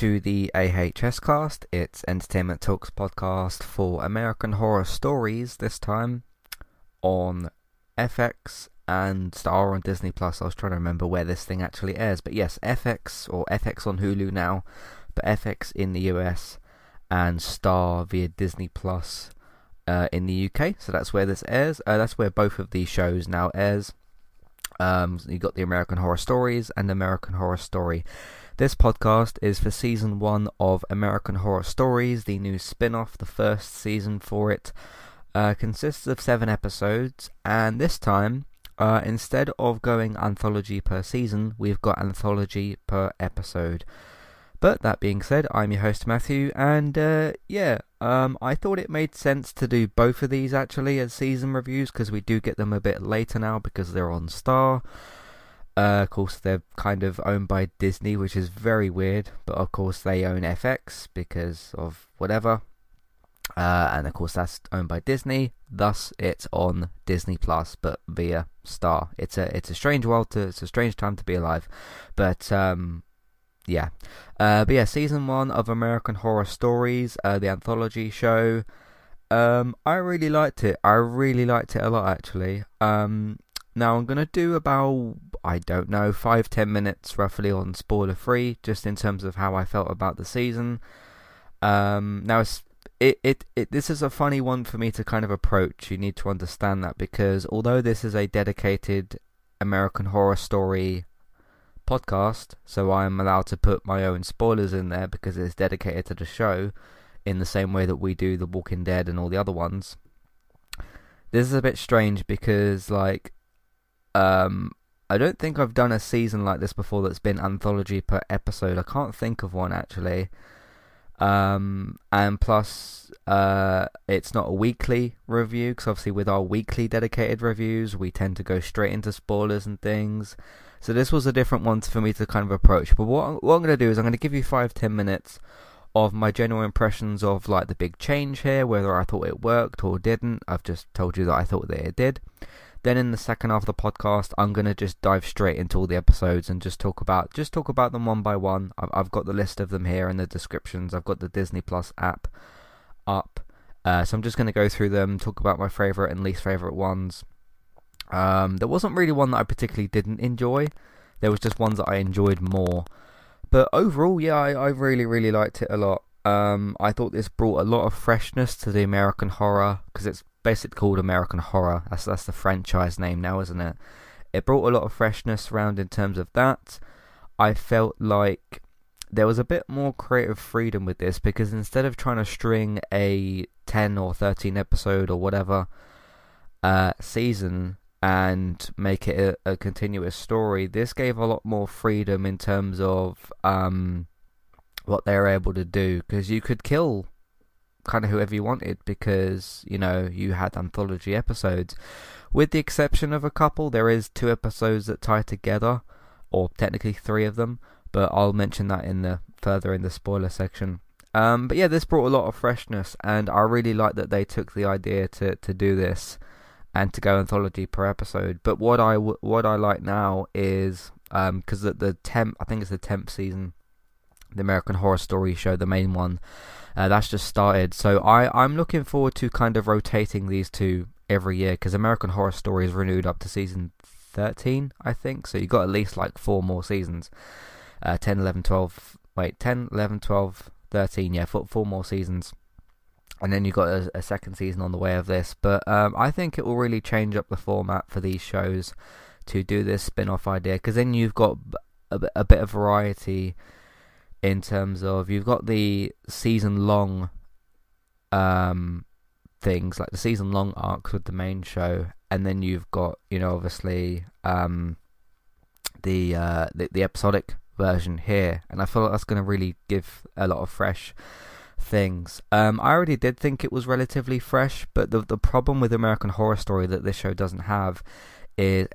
To the AHS cast. It's Entertainment Talks podcast for American Horror Stories, this time on FX and Star on Disney Plus. I was trying to remember where this thing actually airs, but yes, FX or FX on Hulu now, but FX in the US and Star via Disney Plus uh, in the UK. So that's where this airs. Uh, that's where both of these shows now airs. Um, you got the American Horror Stories and American Horror Story. This podcast is for season one of American Horror Stories, the new spin off. The first season for it uh, consists of seven episodes, and this time, uh, instead of going anthology per season, we've got anthology per episode. But that being said, I'm your host Matthew, and uh, yeah, um, I thought it made sense to do both of these actually as season reviews because we do get them a bit later now because they're on Star. Uh, of course, they're kind of owned by Disney, which is very weird. But of course, they own FX because of whatever. Uh, and of course, that's owned by Disney. Thus, it's on Disney Plus, but via Star. It's a it's a strange world to it's a strange time to be alive. But um, yeah. Uh, but yeah, season one of American Horror Stories, uh, the anthology show. Um, I really liked it. I really liked it a lot, actually. Um, now I'm gonna do about I don't know five ten minutes roughly on spoiler free, just in terms of how I felt about the season. Um, now it's it, it, it this is a funny one for me to kind of approach. You need to understand that because although this is a dedicated American Horror Story podcast, so I'm allowed to put my own spoilers in there because it's dedicated to the show, in the same way that we do The Walking Dead and all the other ones. This is a bit strange because like um I don't think I've done a season like this before that's been anthology per episode. I can't think of one actually. Um, and plus, uh, it's not a weekly review because obviously with our weekly dedicated reviews, we tend to go straight into spoilers and things. So this was a different one for me to kind of approach. But what, what I'm going to do is I'm going to give you five ten minutes of my general impressions of like the big change here, whether I thought it worked or didn't. I've just told you that I thought that it did. Then in the second half of the podcast, I'm gonna just dive straight into all the episodes and just talk about just talk about them one by one. I've, I've got the list of them here in the descriptions. I've got the Disney Plus app up, uh, so I'm just gonna go through them, talk about my favorite and least favorite ones. Um, there wasn't really one that I particularly didn't enjoy. There was just ones that I enjoyed more. But overall, yeah, I, I really really liked it a lot. Um, I thought this brought a lot of freshness to the American horror because it's basically called American Horror. That's that's the franchise name now, isn't it? It brought a lot of freshness around in terms of that. I felt like there was a bit more creative freedom with this because instead of trying to string a 10 or 13 episode or whatever uh, season and make it a, a, continuous story, this gave a lot more freedom in terms of um, what they were able to do because you could kill kind of whoever you wanted because you know you had anthology episodes. With the exception of a couple there is two episodes that tie together or technically three of them but I'll mention that in the further in the spoiler section. Um, but yeah this brought a lot of freshness and I really like that they took the idea to to do this and to go anthology per episode but what I what I like now is because um, the, the temp I think it's the tenth season the American Horror Story show the main one uh, that's just started. So I, I'm looking forward to kind of rotating these two every year because American Horror Story is renewed up to season 13, I think. So you've got at least like four more seasons uh, 10, 11, 12. Wait, 10, 11, 12, 13. Yeah, four, four more seasons. And then you've got a, a second season on the way of this. But um, I think it will really change up the format for these shows to do this spin off idea because then you've got a, a bit of variety in terms of you've got the season long um things like the season long arcs with the main show and then you've got you know obviously um the uh the, the episodic version here and I feel like that's going to really give a lot of fresh things. Um I already did think it was relatively fresh but the the problem with American Horror Story that this show doesn't have is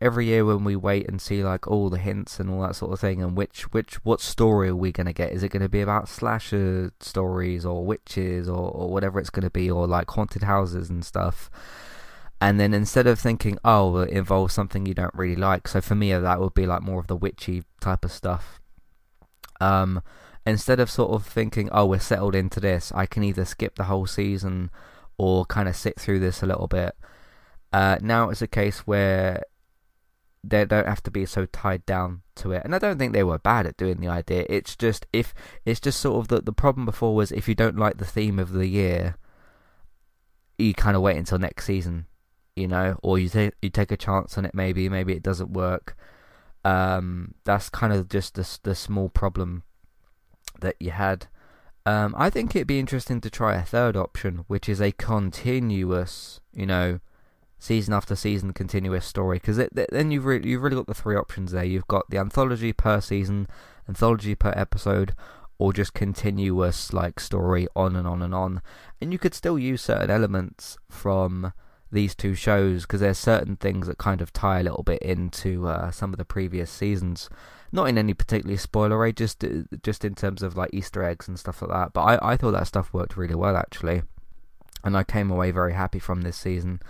every year when we wait and see like all the hints and all that sort of thing and which which what story are we going to get? Is it going to be about slasher stories or witches or, or whatever it's going to be or like haunted houses and stuff? And then instead of thinking oh it involves something you don't really like so for me that would be like more of the witchy type of stuff. Um, instead of sort of thinking, oh, we're settled into this, I can either skip the whole season or kind of sit through this a little bit. Uh, now it's a case where they don't have to be so tied down to it. And I don't think they were bad at doing the idea. It's just if it's just sort of the the problem before was if you don't like the theme of the year, you kind of wait until next season, you know, or you take you take a chance on it. Maybe maybe it doesn't work. Um, that's kind of just the the small problem that you had. Um, I think it'd be interesting to try a third option, which is a continuous, you know, season after season continuous story because then you've really, you've really got the three options there. You've got the anthology per season, anthology per episode, or just continuous like story on and on and on. And you could still use certain elements from these two shows because there's certain things that kind of tie a little bit into uh, some of the previous seasons. Not in any particularly spoiler way, just uh, just in terms of like Easter eggs and stuff like that. But I, I thought that stuff worked really well actually, and I came away very happy from this season.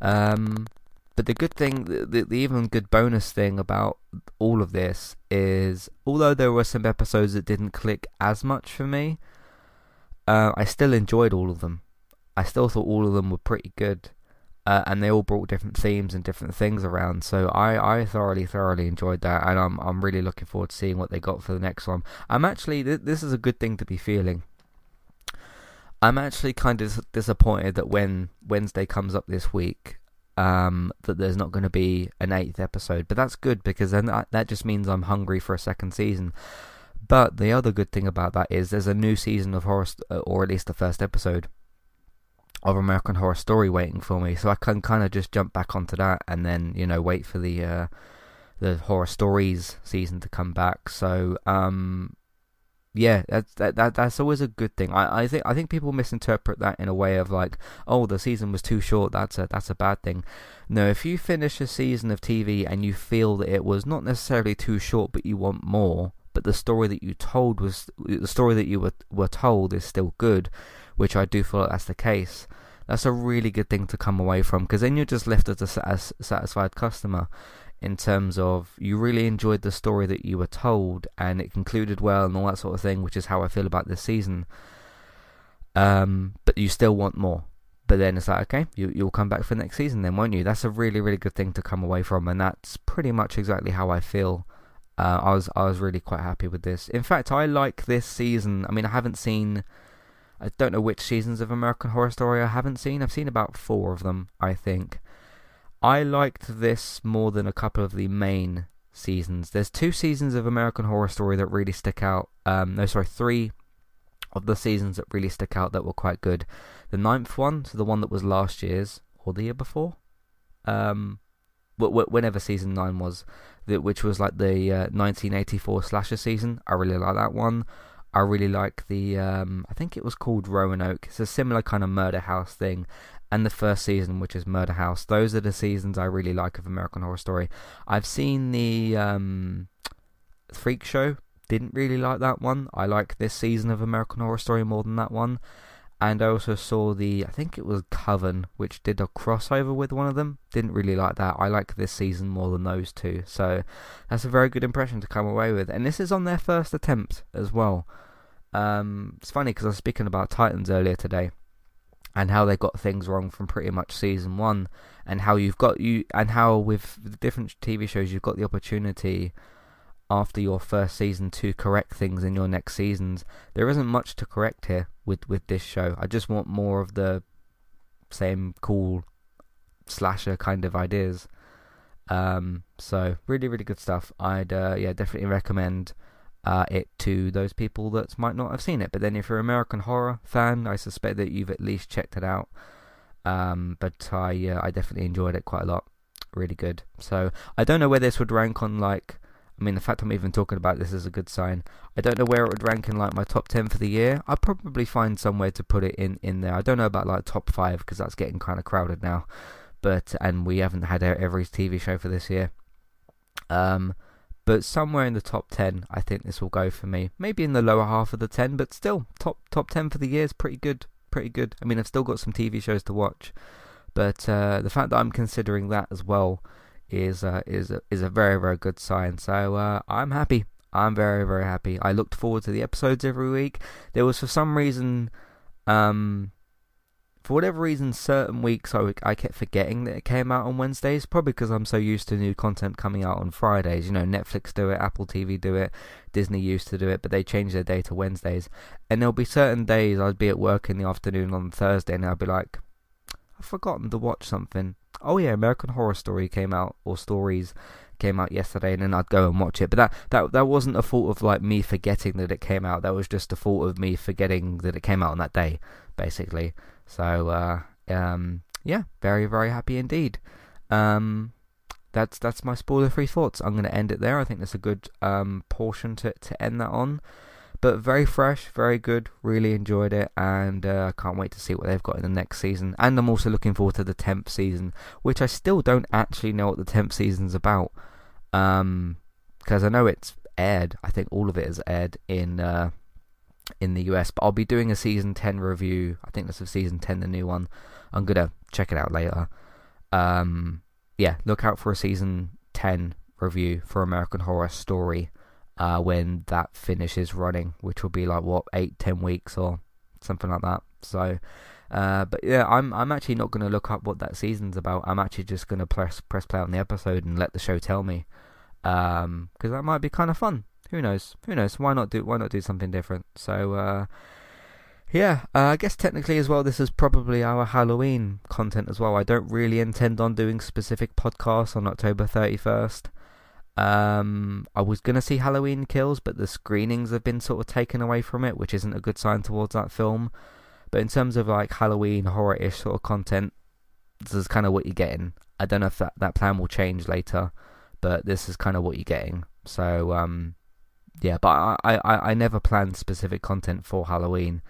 Um, but the good thing, the, the even good bonus thing about all of this is, although there were some episodes that didn't click as much for me, uh, I still enjoyed all of them. I still thought all of them were pretty good. Uh, and they all brought different themes and different things around. So I, I thoroughly, thoroughly enjoyed that, and I'm, I'm really looking forward to seeing what they got for the next one. I'm actually, th- this is a good thing to be feeling. I'm actually kind of disappointed that when Wednesday comes up this week, um, that there's not going to be an eighth episode. But that's good because then that, that just means I'm hungry for a second season. But the other good thing about that is there's a new season of horror, or at least the first episode of American Horror Story waiting for me, so I can kind of just jump back onto that and then you know wait for the uh, the horror stories season to come back. So um, yeah, that's that, that that's always a good thing. I, I think I think people misinterpret that in a way of like, oh, the season was too short. That's a that's a bad thing. No, if you finish a season of TV and you feel that it was not necessarily too short, but you want more, but the story that you told was the story that you were were told is still good, which I do feel that's the case. That's a really good thing to come away from because then you're just left as a satisfied customer in terms of you really enjoyed the story that you were told and it concluded well and all that sort of thing, which is how I feel about this season. Um, but you still want more. But then it's like, okay, you you'll come back for next season, then won't you? That's a really really good thing to come away from, and that's pretty much exactly how I feel. Uh, I was I was really quite happy with this. In fact, I like this season. I mean, I haven't seen. I don't know which seasons of American Horror Story I haven't seen. I've seen about four of them, I think. I liked this more than a couple of the main seasons. There's two seasons of American Horror Story that really stick out. Um, no, sorry, three of the seasons that really stick out that were quite good. The ninth one, so the one that was last year's or the year before, um, whenever season nine was, which was like the uh, 1984 slasher season. I really like that one. I really like the, um, I think it was called Roanoke. It's a similar kind of murder house thing, and the first season, which is Murder House. Those are the seasons I really like of American Horror Story. I've seen the um, Freak Show. Didn't really like that one. I like this season of American Horror Story more than that one. And I also saw the, I think it was Coven, which did a crossover with one of them. Didn't really like that. I like this season more than those two. So that's a very good impression to come away with. And this is on their first attempt as well. Um, it's funny because I was speaking about Titans earlier today and how they got things wrong from pretty much season one, and how you've got you and how with different TV shows you've got the opportunity after your first season to correct things in your next seasons. There isn't much to correct here with with this show. I just want more of the same cool slasher kind of ideas. Um, so really, really good stuff. I'd uh, yeah definitely recommend uh, it to those people that might not have seen it. But then, if you're an American horror fan, I suspect that you've at least checked it out. Um, but I uh, I definitely enjoyed it quite a lot. Really good. So I don't know where this would rank on like. I mean, the fact I'm even talking about this is a good sign. I don't know where it would rank in like my top ten for the year. I'd probably find somewhere to put it in in there. I don't know about like top five because that's getting kind of crowded now. But and we haven't had every TV show for this year. Um, but somewhere in the top 10 I think this will go for me. Maybe in the lower half of the 10, but still top top 10 for the year is pretty good. Pretty good. I mean, I've still got some TV shows to watch, but uh, the fact that I'm considering that as well is is a, is a very very good sign. So uh, I'm happy. I'm very very happy. I looked forward to the episodes every week. There was for some reason, um, for whatever reason, certain weeks I, I kept forgetting that it came out on Wednesdays. Probably because I'm so used to new content coming out on Fridays. You know, Netflix do it, Apple TV do it, Disney used to do it, but they changed their day to Wednesdays. And there'll be certain days I'd be at work in the afternoon on Thursday, and I'd be like, I've forgotten to watch something. Oh yeah, American Horror Story came out, or Stories came out yesterday, and then I'd go and watch it. But that that that wasn't a fault of like me forgetting that it came out. That was just a fault of me forgetting that it came out on that day, basically. So uh, um, yeah, very very happy indeed. Um, that's that's my spoiler free thoughts. I'm going to end it there. I think that's a good um, portion to to end that on. But very fresh, very good. Really enjoyed it, and uh, I can't wait to see what they've got in the next season. And I'm also looking forward to the tenth season, which I still don't actually know what the tenth season's about. Um, because I know it's aired. I think all of it is aired in uh, in the US. But I'll be doing a season ten review. I think that's a season ten, the new one. I'm gonna check it out later. Um, yeah, look out for a season ten review for American Horror Story uh, when that finishes running, which will be like what eight, ten weeks or something like that. So, uh, but yeah, I'm I'm actually not going to look up what that season's about. I'm actually just going to press press play on the episode and let the show tell me, because um, that might be kind of fun. Who knows? Who knows? Why not do Why not do something different? So. Uh, yeah, uh, I guess technically as well, this is probably our Halloween content as well. I don't really intend on doing specific podcasts on October 31st. Um, I was gonna see Halloween Kills, but the screenings have been sort of taken away from it, which isn't a good sign towards that film. But in terms of like Halloween horror-ish sort of content, this is kind of what you're getting. I don't know if that, that plan will change later, but this is kind of what you're getting. So um, yeah, but I, I, I never plan specific content for Halloween.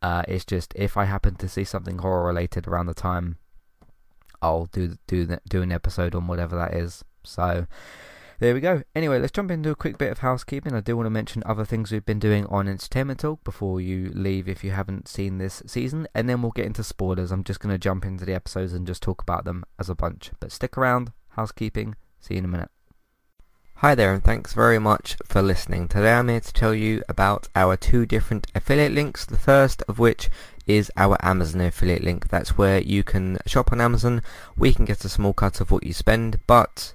Uh, it's just if I happen to see something horror related around the time, I'll do do do an episode on whatever that is. So there we go. Anyway, let's jump into a quick bit of housekeeping. I do want to mention other things we've been doing on Entertainment Talk before you leave if you haven't seen this season, and then we'll get into spoilers. I'm just going to jump into the episodes and just talk about them as a bunch. But stick around, housekeeping. See you in a minute. Hi there and thanks very much for listening. Today I'm here to tell you about our two different affiliate links. The first of which is our Amazon affiliate link. That's where you can shop on Amazon. We can get a small cut of what you spend, but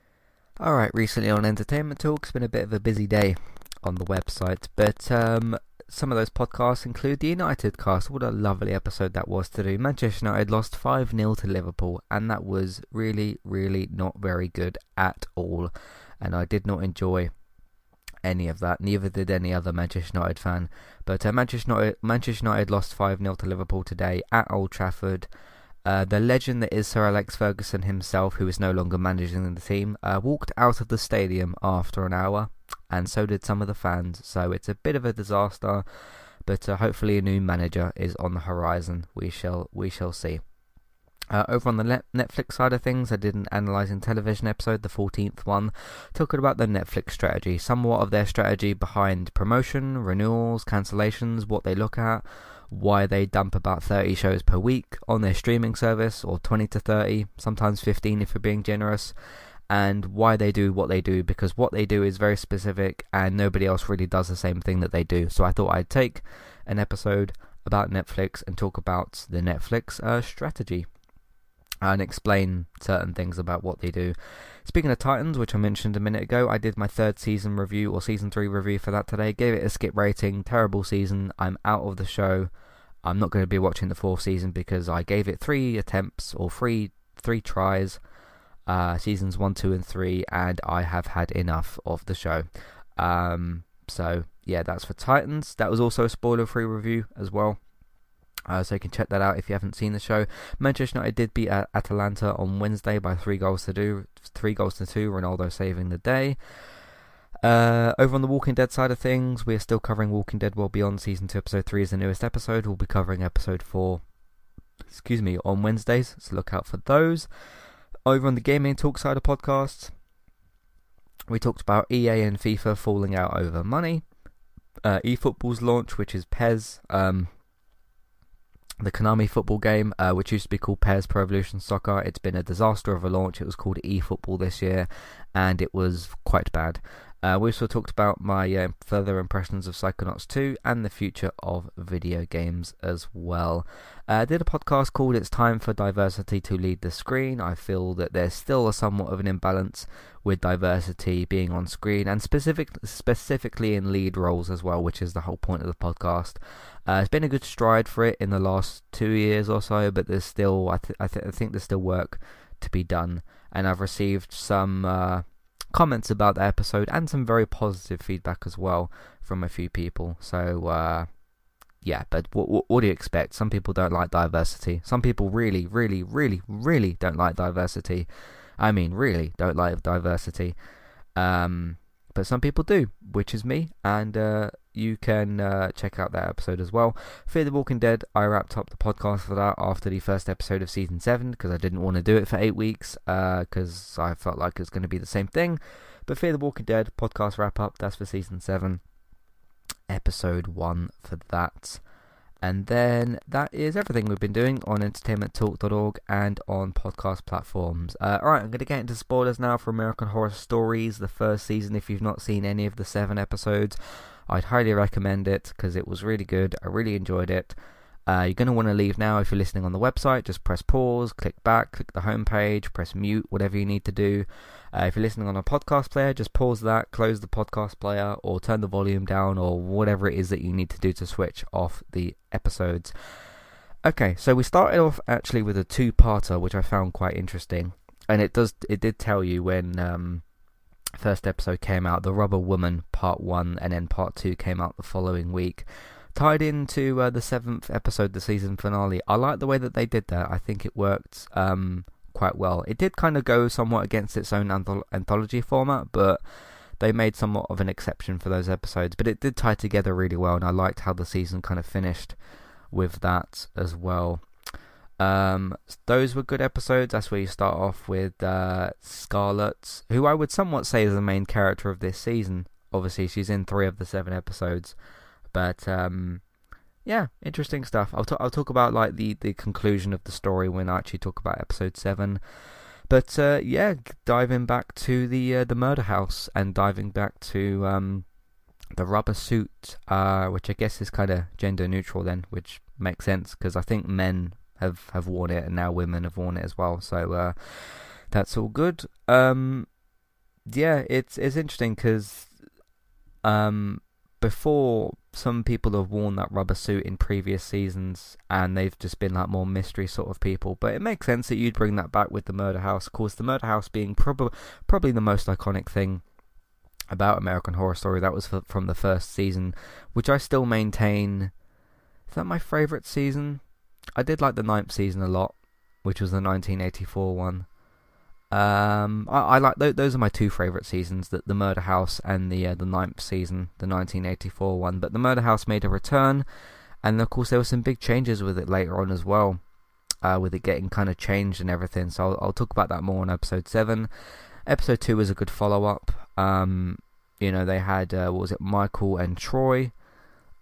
Alright, recently on Entertainment Talk, it's been a bit of a busy day on the website, but um, some of those podcasts include the United cast. What a lovely episode that was to do. Manchester United lost 5 0 to Liverpool, and that was really, really not very good at all. And I did not enjoy any of that. Neither did any other Manchester United fan. But uh, Manchester, United, Manchester United lost 5 0 to Liverpool today at Old Trafford. Uh, the legend that is Sir Alex Ferguson himself, who is no longer managing the team, uh, walked out of the stadium after an hour, and so did some of the fans. So it's a bit of a disaster, but uh, hopefully a new manager is on the horizon. We shall we shall see. Uh, over on the Netflix side of things, I did an analysing television episode, the 14th one, talking about the Netflix strategy, somewhat of their strategy behind promotion, renewals, cancellations, what they look at, why they dump about 30 shows per week on their streaming service, or 20 to 30, sometimes 15 if you're being generous, and why they do what they do, because what they do is very specific and nobody else really does the same thing that they do. So I thought I'd take an episode about Netflix and talk about the Netflix uh, strategy and explain certain things about what they do. Speaking of Titans, which I mentioned a minute ago, I did my third season review or season three review for that today. Gave it a skip rating. Terrible season. I'm out of the show. I'm not going to be watching the fourth season because I gave it three attempts or three three tries, uh, seasons one, two, and three, and I have had enough of the show. Um, so yeah, that's for Titans. That was also a spoiler-free review as well. Uh, so you can check that out if you haven't seen the show. Manchester United did beat Atalanta on Wednesday by three goals to do, three goals to two. Ronaldo saving the day. Uh, over on the Walking Dead side of things, we're still covering Walking Dead World Beyond season two, episode three is the newest episode. We'll be covering episode four, excuse me, on Wednesdays. So look out for those. Over on the Gaming Talk side of podcasts, we talked about EA and FIFA falling out over money. Uh, eFootball's launch, which is PES. Um, the Konami football game, uh, which used to be called PES Pro Evolution Soccer. It's been a disaster of a launch. It was called eFootball this year, and it was quite bad. Uh, we also talked about my uh, further impressions of Psychonauts 2 and the future of video games as well. Uh, I did a podcast called It's Time for Diversity to Lead the Screen. I feel that there's still a somewhat of an imbalance with diversity being on screen and specific, specifically in lead roles as well, which is the whole point of the podcast. Uh, it's been a good stride for it in the last two years or so, but there's still, I, th- I, th- I think there's still work to be done. And I've received some uh, comments about the episode and some very positive feedback as well from a few people. So uh, yeah, but what, what, what do you expect? Some people don't like diversity. Some people really, really, really, really don't like diversity. I mean, really don't like diversity. Um, but some people do, which is me, and uh, you can uh, check out that episode as well. Fear the Walking Dead, I wrapped up the podcast for that after the first episode of season 7 because I didn't want to do it for 8 weeks because uh, I felt like it's going to be the same thing. But Fear the Walking Dead podcast wrap up, that's for season 7, episode 1 for that. And then that is everything we've been doing on entertainmenttalk.org and on podcast platforms. Uh, Alright, I'm going to get into spoilers now for American Horror Stories, the first season. If you've not seen any of the seven episodes, I'd highly recommend it because it was really good. I really enjoyed it. Uh, you're going to want to leave now if you're listening on the website. Just press pause, click back, click the home page, press mute, whatever you need to do. Uh, if you're listening on a podcast player, just pause that, close the podcast player, or turn the volume down, or whatever it is that you need to do to switch off the episodes. Okay, so we started off actually with a two-parter, which I found quite interesting, and it does it did tell you when um, first episode came out, the Rubber Woman Part One, and then Part Two came out the following week tied into uh, the seventh episode, the season finale. I like the way that they did that. I think it worked um, quite well. It did kind of go somewhat against its own antholo- anthology format, but they made somewhat of an exception for those episodes. But it did tie together really well, and I liked how the season kind of finished with that as well. Um, those were good episodes. That's where you start off with uh, Scarlett, who I would somewhat say is the main character of this season. Obviously, she's in three of the seven episodes. But um, yeah, interesting stuff. I'll talk. I'll talk about like the the conclusion of the story when I actually talk about episode seven. But uh, yeah, diving back to the uh, the murder house and diving back to um, the rubber suit, uh, which I guess is kind of gender neutral then, which makes sense because I think men have have worn it and now women have worn it as well. So uh, that's all good. Um, yeah, it's it's interesting because um, before some people have worn that rubber suit in previous seasons and they've just been like more mystery sort of people. But it makes sense that you'd bring that back with the murder house of course the murder house being prob- probably the most iconic thing about american horror story that was from the first season which i still maintain. Is that my favorite season? I did like the ninth season a lot which was the 1984 one. Um, I, I like th- those are my two favorite seasons, the, the Murder House and the uh, the ninth season, the 1984 one. But the Murder House made a return, and of course there were some big changes with it later on as well, uh, with it getting kind of changed and everything. So I'll, I'll talk about that more in episode seven. Episode two was a good follow up. Um, you know they had uh, what was it, Michael and Troy.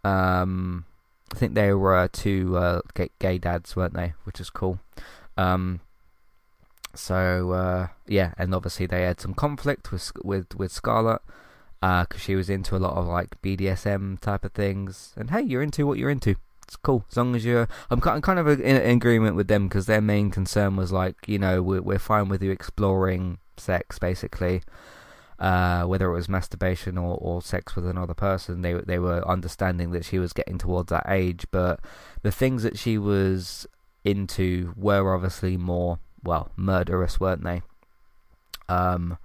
Um, I think they were two uh, gay, gay dads, weren't they? Which is cool. Um, so uh, yeah, and obviously they had some conflict with with with Scarlett because uh, she was into a lot of like BDSM type of things. And hey, you're into what you're into. It's cool as long as you're. I'm kind of in, in agreement with them because their main concern was like, you know, we're we're fine with you exploring sex, basically. Uh, whether it was masturbation or, or sex with another person, they they were understanding that she was getting towards that age, but the things that she was into were obviously more well, murderous, weren't they? Um,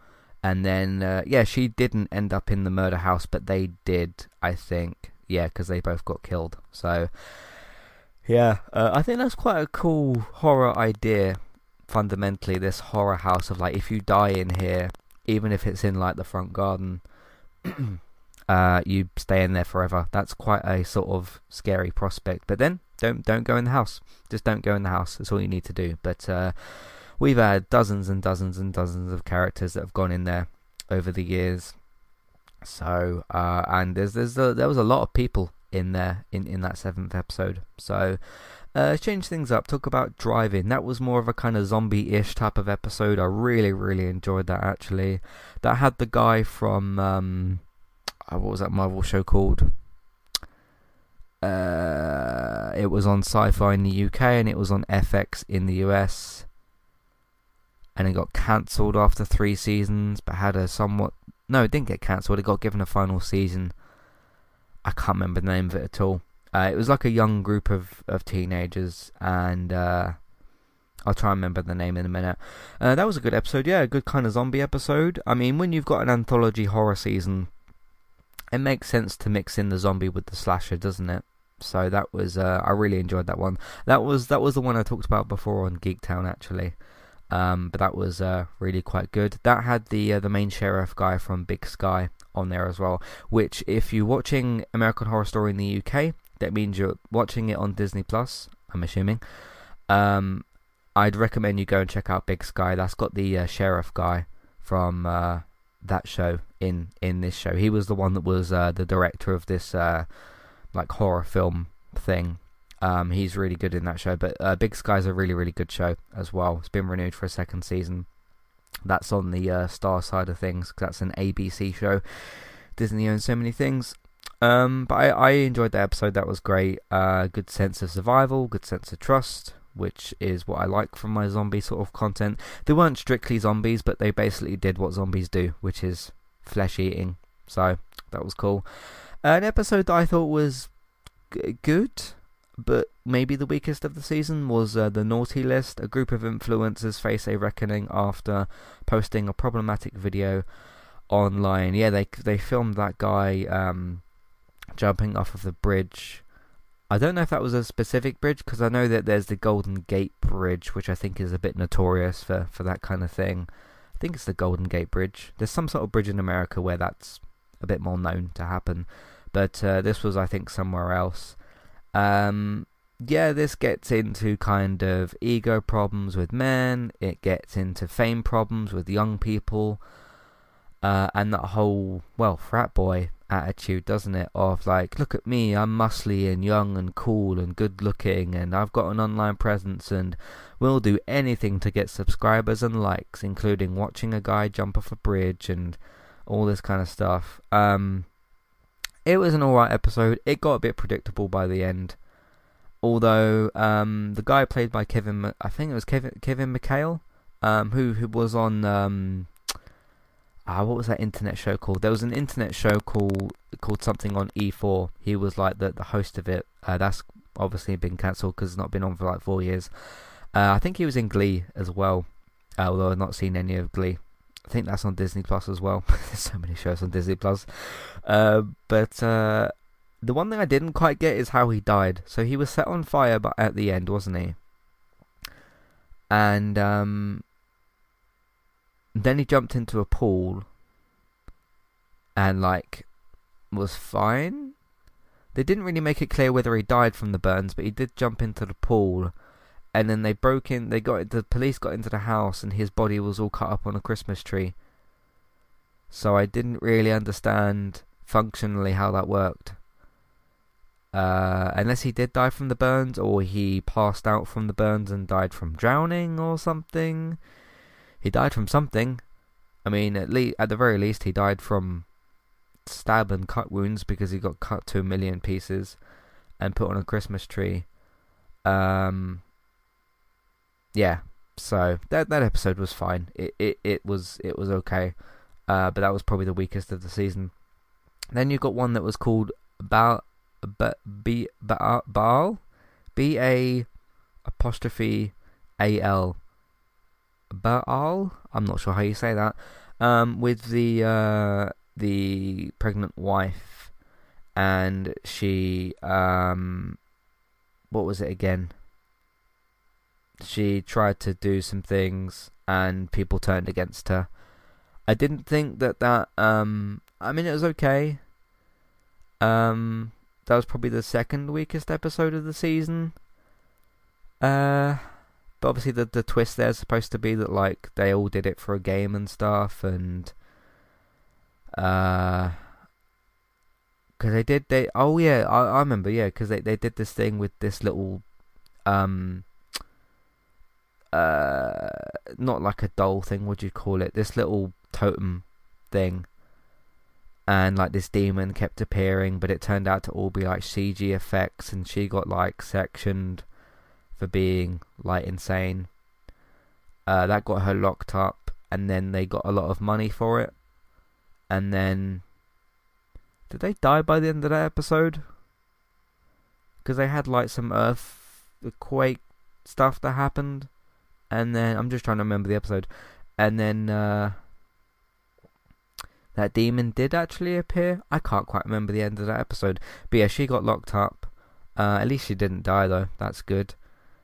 and then uh, yeah, she didn't end up in the murder house, but they did, I think. Yeah, because they both got killed. So yeah, uh, I think that's quite a cool horror idea. Fundamentally, this horror house of like, if you die in here, even if it's in like the front garden, uh, you stay in there forever. That's quite a sort of scary prospect. But then don't don't go in the house. Just don't go in the house. That's all you need to do. But uh, we've had dozens and dozens and dozens of characters that have gone in there over the years. So uh, and there's there's a, there was a lot of people in there in in that seventh episode. So. Uh, change things up. Talk about driving. That was more of a kind of zombie-ish type of episode. I really, really enjoyed that. Actually, that had the guy from um, uh, what was that Marvel show called? Uh, it was on Sci-Fi in the UK and it was on FX in the US, and it got cancelled after three seasons, but had a somewhat no, it didn't get cancelled. It got given a final season. I can't remember the name of it at all. Uh, it was like a young group of, of teenagers, and uh, I'll try and remember the name in a minute. Uh, that was a good episode, yeah, a good kind of zombie episode. I mean, when you've got an anthology horror season, it makes sense to mix in the zombie with the slasher, doesn't it? So that was uh, I really enjoyed that one. That was that was the one I talked about before on Geektown actually. Um, but that was uh, really quite good. That had the uh, the main sheriff guy from Big Sky on there as well. Which, if you're watching American Horror Story in the UK, that means you're watching it on Disney Plus. I'm assuming. Um, I'd recommend you go and check out Big Sky. That's got the uh, sheriff guy from uh, that show in in this show. He was the one that was uh, the director of this uh, like horror film thing. Um, he's really good in that show. But uh, Big Sky's a really really good show as well. It's been renewed for a second season. That's on the uh, Star side of things. That's an ABC show. Disney owns so many things. Um, but I, I enjoyed that episode. That was great. Uh, good sense of survival. Good sense of trust which is what I like from my zombie sort of content. They weren't strictly zombies, but they basically did what zombies do, which is flesh eating. So that was cool. An episode that I thought was g- good, but maybe the weakest of the season was uh, the Naughty List. A group of influencers face a reckoning after posting a problematic video online. Yeah, they they filmed that guy um, jumping off of the bridge I don't know if that was a specific bridge because I know that there's the Golden Gate Bridge, which I think is a bit notorious for, for that kind of thing. I think it's the Golden Gate Bridge. There's some sort of bridge in America where that's a bit more known to happen, but uh, this was, I think, somewhere else. Um, yeah, this gets into kind of ego problems with men. It gets into fame problems with young people, uh, and that whole well frat boy attitude, doesn't it? Of like, look at me, I'm muscly and young and cool and good looking, and I've got an online presence, and we'll do anything to get subscribers and likes, including watching a guy jump off a bridge and all this kind of stuff. Um, it was an alright episode. It got a bit predictable by the end. Although um, the guy played by Kevin, I think it was Kevin Kevin McHale, um, who who was on um, ah, what was that internet show called? There was an internet show called called something on E4. He was like the the host of it. Uh, that's obviously been cancelled because it's not been on for like four years. Uh, I think he was in Glee as well, uh, although I've not seen any of Glee. I think that's on Disney Plus as well. There's so many shows on Disney Plus. Uh, but uh, the one thing I didn't quite get is how he died. So he was set on fire, but at the end, wasn't he? and um, then he jumped into a pool, and like was fine. They didn't really make it clear whether he died from the burns, but he did jump into the pool, and then they broke in. They got the police got into the house, and his body was all cut up on a Christmas tree. So I didn't really understand functionally how that worked. Uh, unless he did die from the burns, or he passed out from the burns and died from drowning or something. He died from something. I mean, at least at the very least, he died from stab and cut wounds because he got cut to a million pieces and put on a Christmas tree. Um, yeah, so that that episode was fine. It it, it was it was okay, uh, but that was probably the weakest of the season. Then you got one that was called Baal B Baal B A apostrophe A L Baal. I'm not sure how you say that. Um, with the uh, the pregnant wife, and she um, what was it again? She tried to do some things, and people turned against her. I didn't think that that um, I mean, it was okay. Um, that was probably the second weakest episode of the season. Uh, but obviously the the twist there's supposed to be that like they all did it for a game and stuff, and uh, because they did they oh yeah I I remember yeah because they they did this thing with this little um uh not like a doll thing what you call it this little totem thing and like this demon kept appearing, but it turned out to all be like CG effects, and she got like sectioned for being like insane. Uh, that got her locked up, and then they got a lot of money for it. And then, did they die by the end of that episode? Because they had like some earthquake stuff that happened, and then I'm just trying to remember the episode, and then. Uh, that demon did actually appear. I can't quite remember the end of that episode. But yeah, she got locked up. Uh, at least she didn't die though. That's good.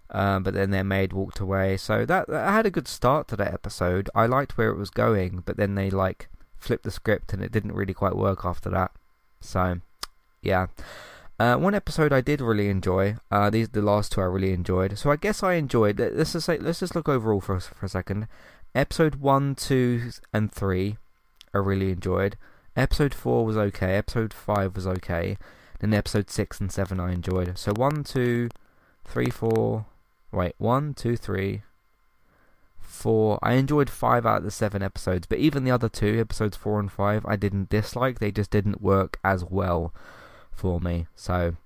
Uh, but then their maid walked away. So that, that had a good start to that episode. I liked where it was going, but then they like flipped the script and it didn't really quite work after that. So yeah. Uh, one episode I did really enjoy. Uh, these the last two I really enjoyed. So I guess I enjoyed. Let's just say, let's just look overall for for a second. Episode one, two, and three I really enjoyed. Episode 4 was okay, episode 5 was okay, then episode 6 and 7 I enjoyed. So 1, 2, 3, 4, wait, 1, 2, 3, 4. I enjoyed 5 out of the 7 episodes, but even the other two, episodes 4 and 5, I didn't dislike, they just didn't work as well for me. So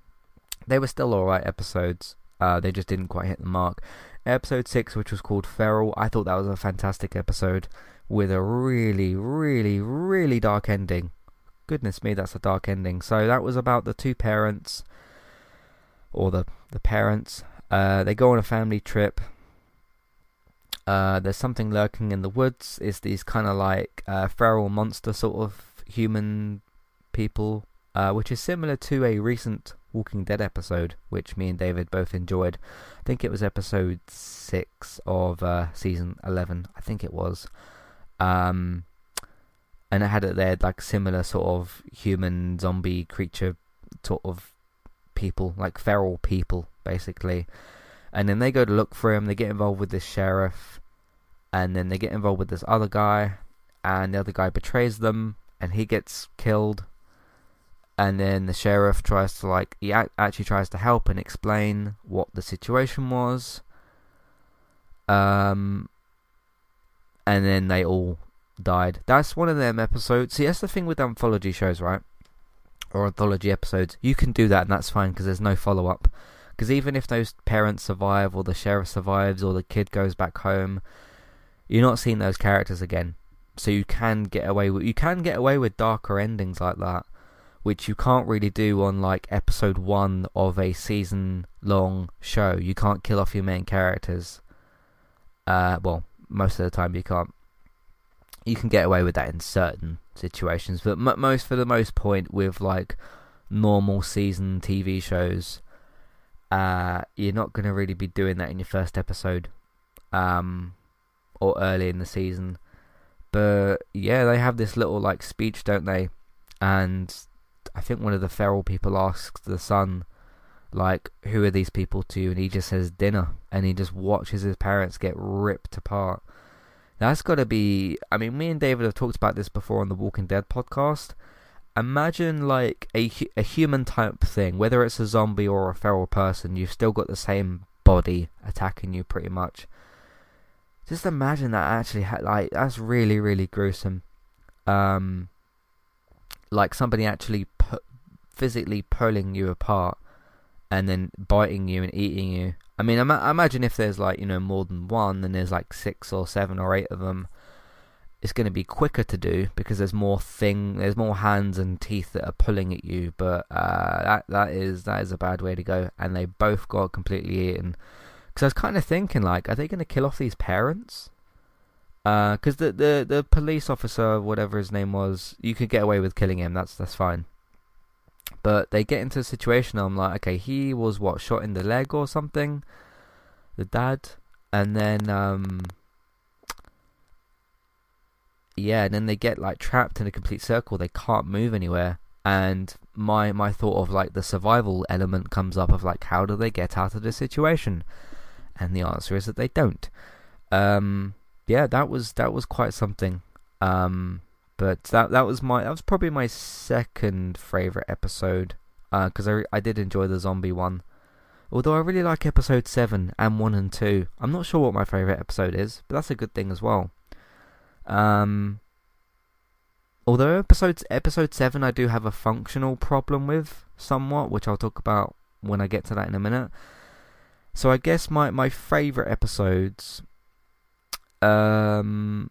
they were still alright episodes, uh, they just didn't quite hit the mark. Episode 6, which was called Feral, I thought that was a fantastic episode with a really, really, really dark ending. Goodness me, that's a dark ending. So that was about the two parents, or the the parents. Uh, they go on a family trip. Uh, there's something lurking in the woods. It's these kind of like uh, feral monster sort of human people, uh, which is similar to a recent Walking Dead episode, which me and David both enjoyed. I think it was episode six of uh, season eleven. I think it was. Um, and it had it there like similar sort of human zombie creature sort of people, like feral people, basically. And then they go to look for him. They get involved with this sheriff, and then they get involved with this other guy, and the other guy betrays them, and he gets killed. And then the sheriff tries to like he actually tries to help and explain what the situation was. Um, and then they all died. That's one of them episodes. See, that's the thing with anthology shows, right? Or anthology episodes. You can do that, and that's fine because there's no follow up. Because even if those parents survive, or the sheriff survives, or the kid goes back home, you're not seeing those characters again. So you can get away with you can get away with darker endings like that, which you can't really do on like episode one of a season long show. You can't kill off your main characters. Uh, well, most of the time you can't. You can get away with that in certain situations, but m- most for the most point with like normal season TV shows, uh, you're not going to really be doing that in your first episode. um, or early in the season. But yeah, they have this little like speech, don't they? And I think one of the feral people asks the son, like, who are these people to? And he just says dinner, and he just watches his parents get ripped apart. That's got to be. I mean, me and David have talked about this before on the Walking Dead podcast. Imagine like a a human type thing, whether it's a zombie or a feral person, you've still got the same body attacking you pretty much. Just imagine that actually, ha- like that's really really gruesome. Um, like somebody actually physically pulling you apart and then biting you and eating you. I mean, I imagine if there's like you know more than one, and there's like six or seven or eight of them. It's going to be quicker to do because there's more thing, there's more hands and teeth that are pulling at you. But uh, that that is that is a bad way to go, and they both got completely eaten. Because I was kind of thinking, like, are they going to kill off these parents? Because uh, the, the the police officer, whatever his name was, you could get away with killing him. That's that's fine. But they get into a situation. I'm like, okay, he was what shot in the leg or something. The dad, and then um, yeah, and then they get like trapped in a complete circle. They can't move anywhere. And my my thought of like the survival element comes up of like how do they get out of this situation? And the answer is that they don't. Um, yeah, that was that was quite something. Um, but that that was my that was probably my second favorite episode because uh, I I did enjoy the zombie one. Although I really like episode seven and one and two. I'm not sure what my favorite episode is, but that's a good thing as well. Um, although episode episode seven I do have a functional problem with somewhat, which I'll talk about when I get to that in a minute. So I guess my my favorite episodes um,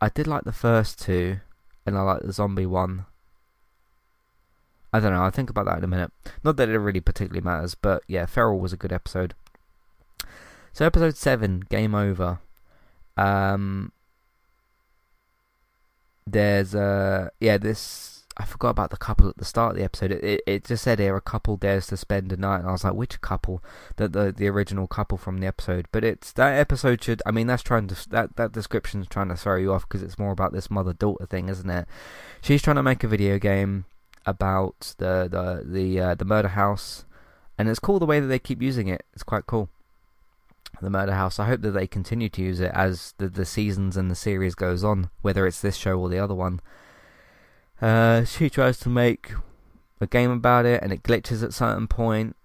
I did like the first two, and I like the zombie one. I don't know. I'll think about that in a minute. Not that it really particularly matters, but yeah, Feral was a good episode. So episode seven, game over. Um, there's uh, yeah, this I forgot about the couple at the start of the episode. It, it, it just said here a couple dares to spend a night, and I was like, which couple? The the the original couple from the episode. But it's that episode should. I mean, that's trying to that that description's trying to throw you off because it's more about this mother daughter thing, isn't it? She's trying to make a video game about the the the uh, the murder house, and it's cool the way that they keep using it. It's quite cool. The Murder House. I hope that they continue to use it as the the seasons and the series goes on, whether it's this show or the other one. Uh, she tries to make a game about it, and it glitches at certain point.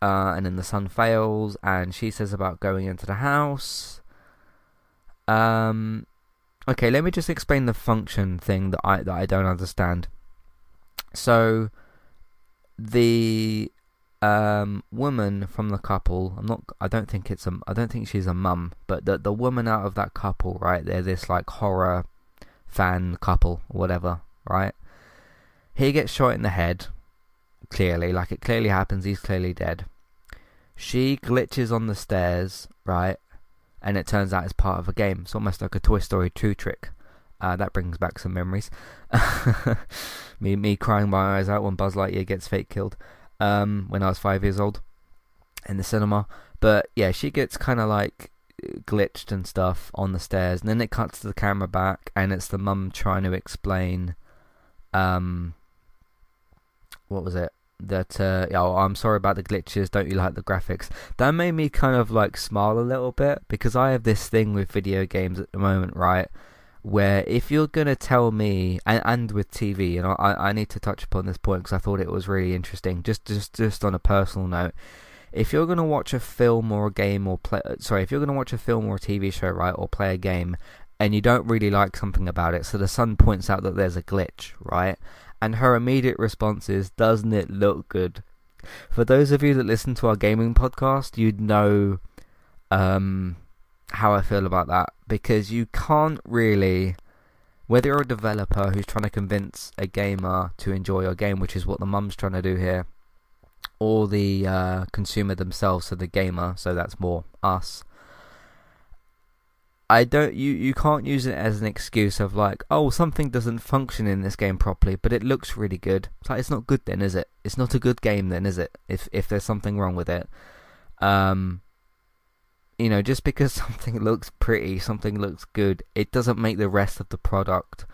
Uh, and then the son fails, and she says about going into the house. Um, okay, let me just explain the function thing that I that I don't understand. So, the um woman from the couple, I'm not. I don't think it's a. I don't think she's a mum, but the the woman out of that couple, right? They're this like horror fan couple, whatever right? He gets shot in the head, clearly, like it clearly happens, he's clearly dead. She glitches on the stairs, right? And it turns out it's part of a game. It's almost like a Toy Story 2 trick. Uh, that brings back some memories. me, me crying my eyes out when Buzz Lightyear gets fake killed um, when I was five years old in the cinema. But yeah, she gets kind of like glitched and stuff on the stairs, and then it cuts to the camera back, and it's the mum trying to explain um, what was it? That uh, oh, I'm sorry about the glitches. Don't you like the graphics? That made me kind of like smile a little bit because I have this thing with video games at the moment, right? Where if you're gonna tell me, and, and with TV, and I, I need to touch upon this point because I thought it was really interesting. Just just just on a personal note, if you're gonna watch a film or a game or play, sorry, if you're gonna watch a film or a TV show, right, or play a game, and you don't really like something about it. So the son points out that there's a glitch, right? And her immediate response is, Doesn't it look good? For those of you that listen to our gaming podcast, you'd know um, how I feel about that. Because you can't really, whether you're a developer who's trying to convince a gamer to enjoy your game, which is what the mum's trying to do here, or the uh, consumer themselves, so the gamer, so that's more us I don't you you can't use it as an excuse of like oh something doesn't function in this game properly but it looks really good. It's like it's not good then is it? It's not a good game then is it? If if there's something wrong with it. Um you know, just because something looks pretty, something looks good, it doesn't make the rest of the product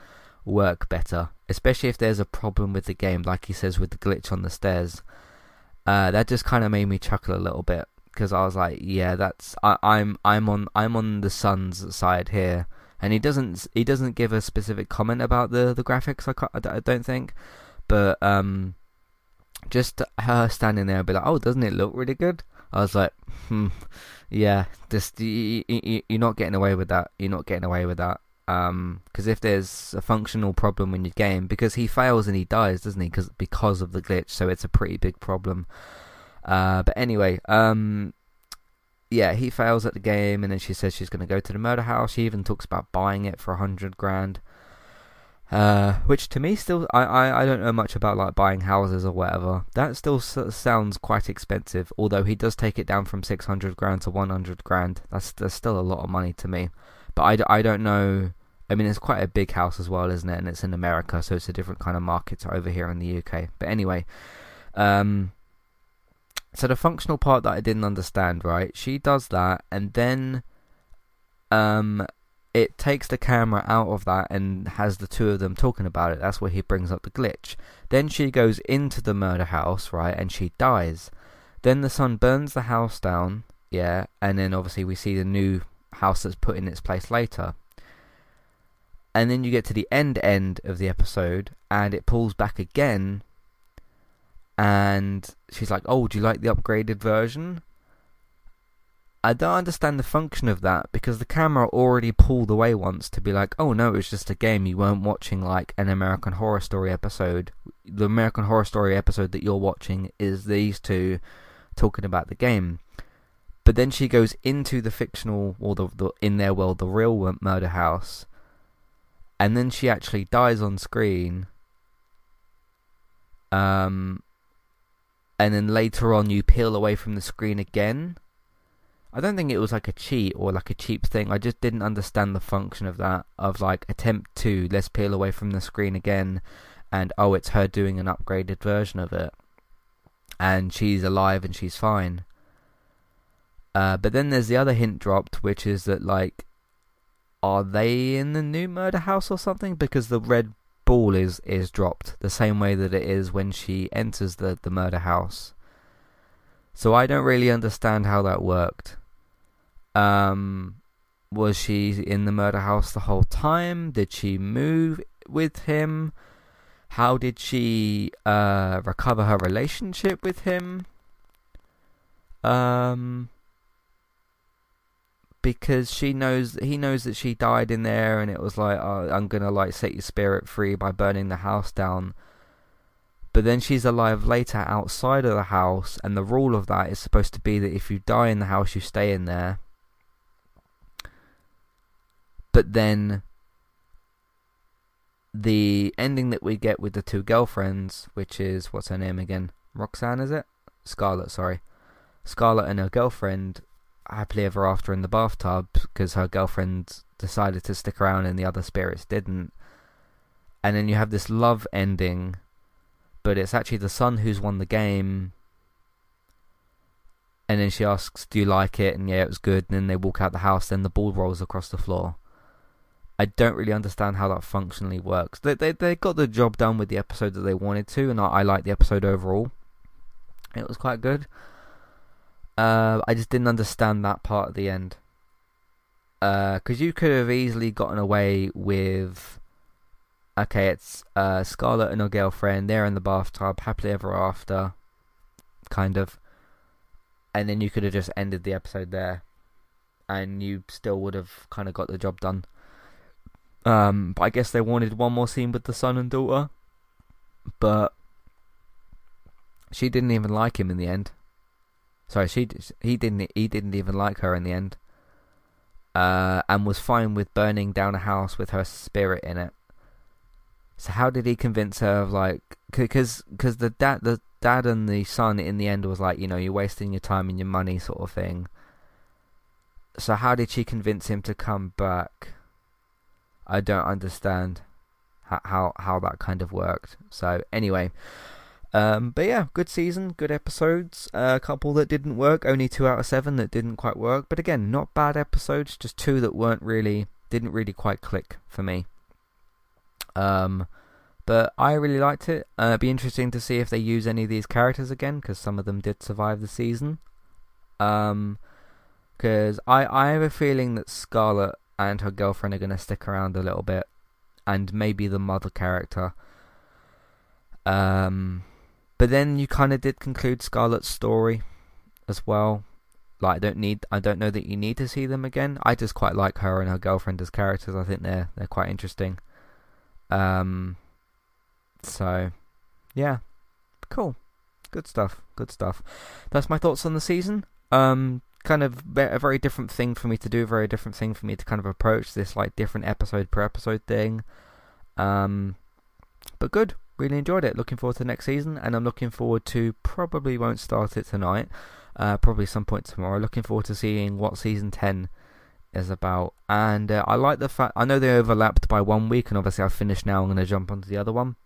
work better. Especially if there's a problem with the game, like he says with the glitch on the stairs. Uh, that just kind of made me chuckle a little bit because I was like, yeah, that's I, I'm I'm on I'm on the son's side here, and he doesn't he doesn't give a specific comment about the the graphics. I, I don't think, but um, just her standing there and be like, oh, doesn't it look really good? I was like, hmm, yeah, just you, you, you're not getting away with that. You're not getting away with that. Um, because if there's a functional problem in your game, because he fails and he dies, doesn't he? Because because of the glitch, so it's a pretty big problem. Uh, but anyway, um, yeah, he fails at the game, and then she says she's going to go to the murder house. She even talks about buying it for a hundred grand. Uh, which to me still, I, I, I don't know much about like buying houses or whatever. That still s- sounds quite expensive. Although he does take it down from six hundred grand to one hundred grand. That's that's still a lot of money to me. But I, I don't know. I mean, it's quite a big house as well, isn't it? And it's in America, so it's a different kind of market over here in the UK. But anyway, um, so the functional part that I didn't understand, right? She does that, and then, um, it takes the camera out of that and has the two of them talking about it. That's where he brings up the glitch. Then she goes into the murder house, right, and she dies. Then the son burns the house down, yeah, and then obviously we see the new house that's put in its place later. And then you get to the end end of the episode, and it pulls back again, and she's like, "Oh, do you like the upgraded version?" I don't understand the function of that because the camera already pulled away once to be like, oh no, it's just a game. You weren't watching like an American Horror Story episode. The American Horror Story episode that you're watching is these two talking about the game. But then she goes into the fictional, or the, the in their world, the real murder house, and then she actually dies on screen. Um, and then later on, you peel away from the screen again I don't think it was like a cheat or like a cheap thing. I just didn't understand the function of that. Of like attempt to let's peel away from the screen again, and oh, it's her doing an upgraded version of it, and she's alive and she's fine. Uh, but then there's the other hint dropped, which is that like, are they in the new murder house or something? Because the red ball is is dropped the same way that it is when she enters the the murder house. So I don't really understand how that worked. Um, was she in the murder house the whole time? Did she move with him? How did she uh, recover her relationship with him? Um, because she knows he knows that she died in there, and it was like, oh, I'm gonna like set your spirit free by burning the house down. But then she's alive later outside of the house, and the rule of that is supposed to be that if you die in the house, you stay in there but then the ending that we get with the two girlfriends, which is what's her name again? Roxanne, is it? Scarlett, sorry. Scarlett and her girlfriend happily ever after in the bathtub because her girlfriend decided to stick around and the other spirits didn't. And then you have this love ending, but it's actually the son who's won the game. And then she asks, Do you like it? And yeah, it was good. And then they walk out the house, then the ball rolls across the floor. I don't really understand how that functionally works. They they they got the job done with the episode that they wanted to, and I, I like the episode overall. It was quite good. Uh, I just didn't understand that part at the end. Because uh, you could have easily gotten away with. Okay, it's uh, Scarlett and her girlfriend. They're in the bathtub, happily ever after, kind of. And then you could have just ended the episode there, and you still would have kind of got the job done. Um, but I guess they wanted one more scene with the son and daughter. But she didn't even like him in the end. Sorry, she he didn't he didn't even like her in the end. Uh, and was fine with burning down a house with her spirit in it. So how did he convince her of like because because the dad the dad and the son in the end was like you know you're wasting your time and your money sort of thing. So how did she convince him to come back? I don't understand how how, how that kind of worked. So anyway, Um, but yeah, good season, good episodes. Uh, a couple that didn't work, only two out of seven that didn't quite work. But again, not bad episodes, just two that weren't really, didn't really quite click for me. Um, but I really liked it. Uh, it'd be interesting to see if they use any of these characters again, because some of them did survive the season. Um, because I I have a feeling that Scarlett and her girlfriend are gonna stick around a little bit, and maybe the mother character. Um, but then you kind of did conclude Scarlett's story as well. Like I don't need I don't know that you need to see them again. I just quite like her and her girlfriend as characters. I think they're they're quite interesting. Um so yeah. Cool. Good stuff. Good stuff. That's my thoughts on the season. Um kind of a very different thing for me to do, a very different thing for me to kind of approach this like different episode per episode thing. Um but good really enjoyed it. Looking forward to the next season, and I'm looking forward to probably won't start it tonight. Uh, probably some point tomorrow. Looking forward to seeing what season ten is about. And uh, I like the fact I know they overlapped by one week, and obviously I finished now. I'm going to jump onto the other one.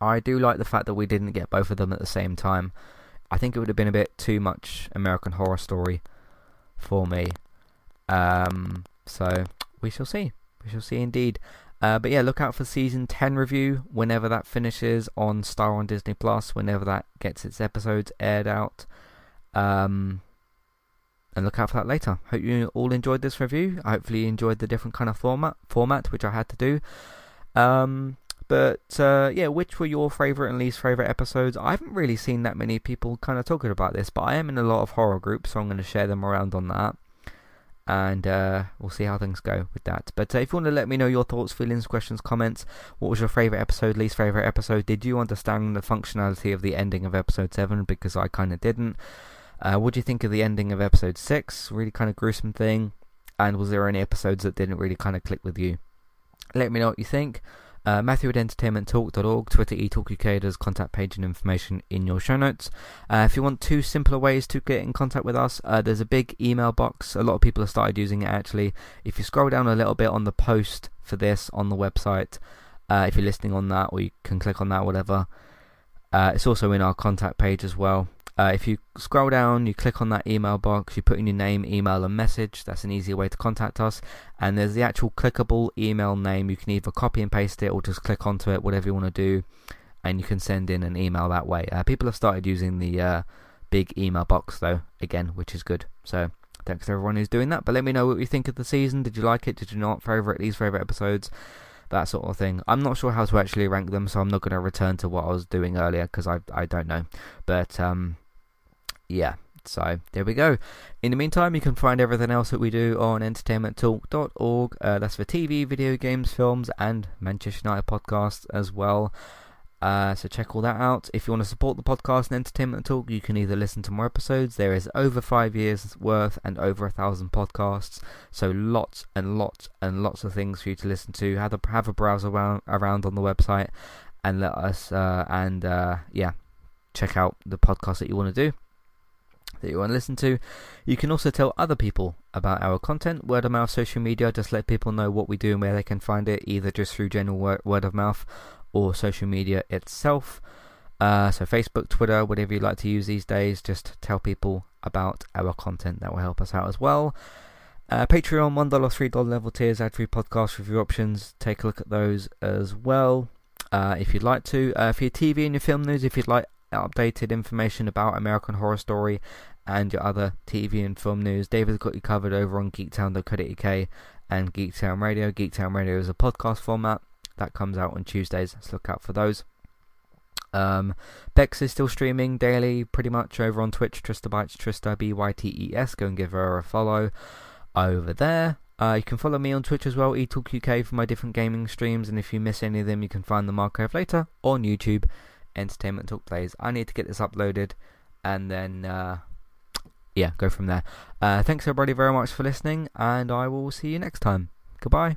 I do like the fact that we didn't get both of them at the same time. I think it would have been a bit too much American Horror Story for me. Um, so we shall see. We shall see indeed. Uh, but yeah, look out for season 10 review whenever that finishes on Star on Disney Plus, whenever that gets its episodes aired out. Um, and look out for that later. Hope you all enjoyed this review. Hopefully, you enjoyed the different kind of format, format which I had to do. Um, but uh, yeah, which were your favourite and least favourite episodes? I haven't really seen that many people kind of talking about this, but I am in a lot of horror groups, so I'm going to share them around on that and uh, we'll see how things go with that. But uh, if you want to let me know your thoughts, feelings, questions, comments, what was your favourite episode, least favourite episode? Did you understand the functionality of the ending of episode 7? Because I kind of didn't. Uh, what do you think of the ending of episode 6? Really kind of gruesome thing. And was there any episodes that didn't really kind of click with you? Let me know what you think. Uh, Matthew at entertainmenttalk.org, Twitter eTalkUK, there's contact page and information in your show notes. Uh, if you want two simpler ways to get in contact with us, uh, there's a big email box. A lot of people have started using it actually. If you scroll down a little bit on the post for this on the website, uh, if you're listening on that, or you can click on that, whatever. Uh, it's also in our contact page as well. Uh, if you scroll down, you click on that email box, you put in your name, email, and message. That's an easier way to contact us. And there's the actual clickable email name. You can either copy and paste it or just click onto it, whatever you want to do, and you can send in an email that way. Uh, people have started using the uh, big email box though, again, which is good. So thanks to everyone who's doing that. But let me know what you think of the season. Did you like it? Did you not? Favorite these favorite episodes? That sort of thing. I'm not sure how to actually rank them, so I'm not going to return to what I was doing earlier because I I don't know. But um, yeah, so there we go. In the meantime, you can find everything else that we do on entertainmenttalk.org. Uh, that's for TV, video games, films, and Manchester United podcasts as well. Uh, so check all that out. If you want to support the podcast and Entertainment Talk, you can either listen to more episodes. There is over five years worth and over a thousand podcasts. So lots and lots and lots of things for you to listen to. Have a have a browse around around on the website and let us uh, and uh, yeah, check out the podcast that you want to do that you want to listen to. You can also tell other people about our content, word of mouth, social media. Just let people know what we do and where they can find it, either just through general word of mouth or social media itself. Uh, so Facebook, Twitter, whatever you like to use these days, just tell people about our content. That will help us out as well. Uh, Patreon, $1, $3 level tiers, ad free podcast review options. Take a look at those as well uh, if you'd like to. Uh, for your TV and your film news, if you'd like updated information about American Horror Story and your other TV and film news. David's got you covered over on geektown.co.uk and Geektown Radio. Geektown Radio is a podcast format that comes out on Tuesdays, so look out for those. Um, Bex is still streaming daily, pretty much over on Twitch. Trista Bytes, Trista B Y T E S. Go and give her a follow over there. Uh, you can follow me on Twitch as well, eTalkUK, for my different gaming streams. And if you miss any of them, you can find them archived later on YouTube. Entertainment Talk Plays. I need to get this uploaded, and then uh, yeah, go from there. Uh, thanks everybody very much for listening, and I will see you next time. Goodbye.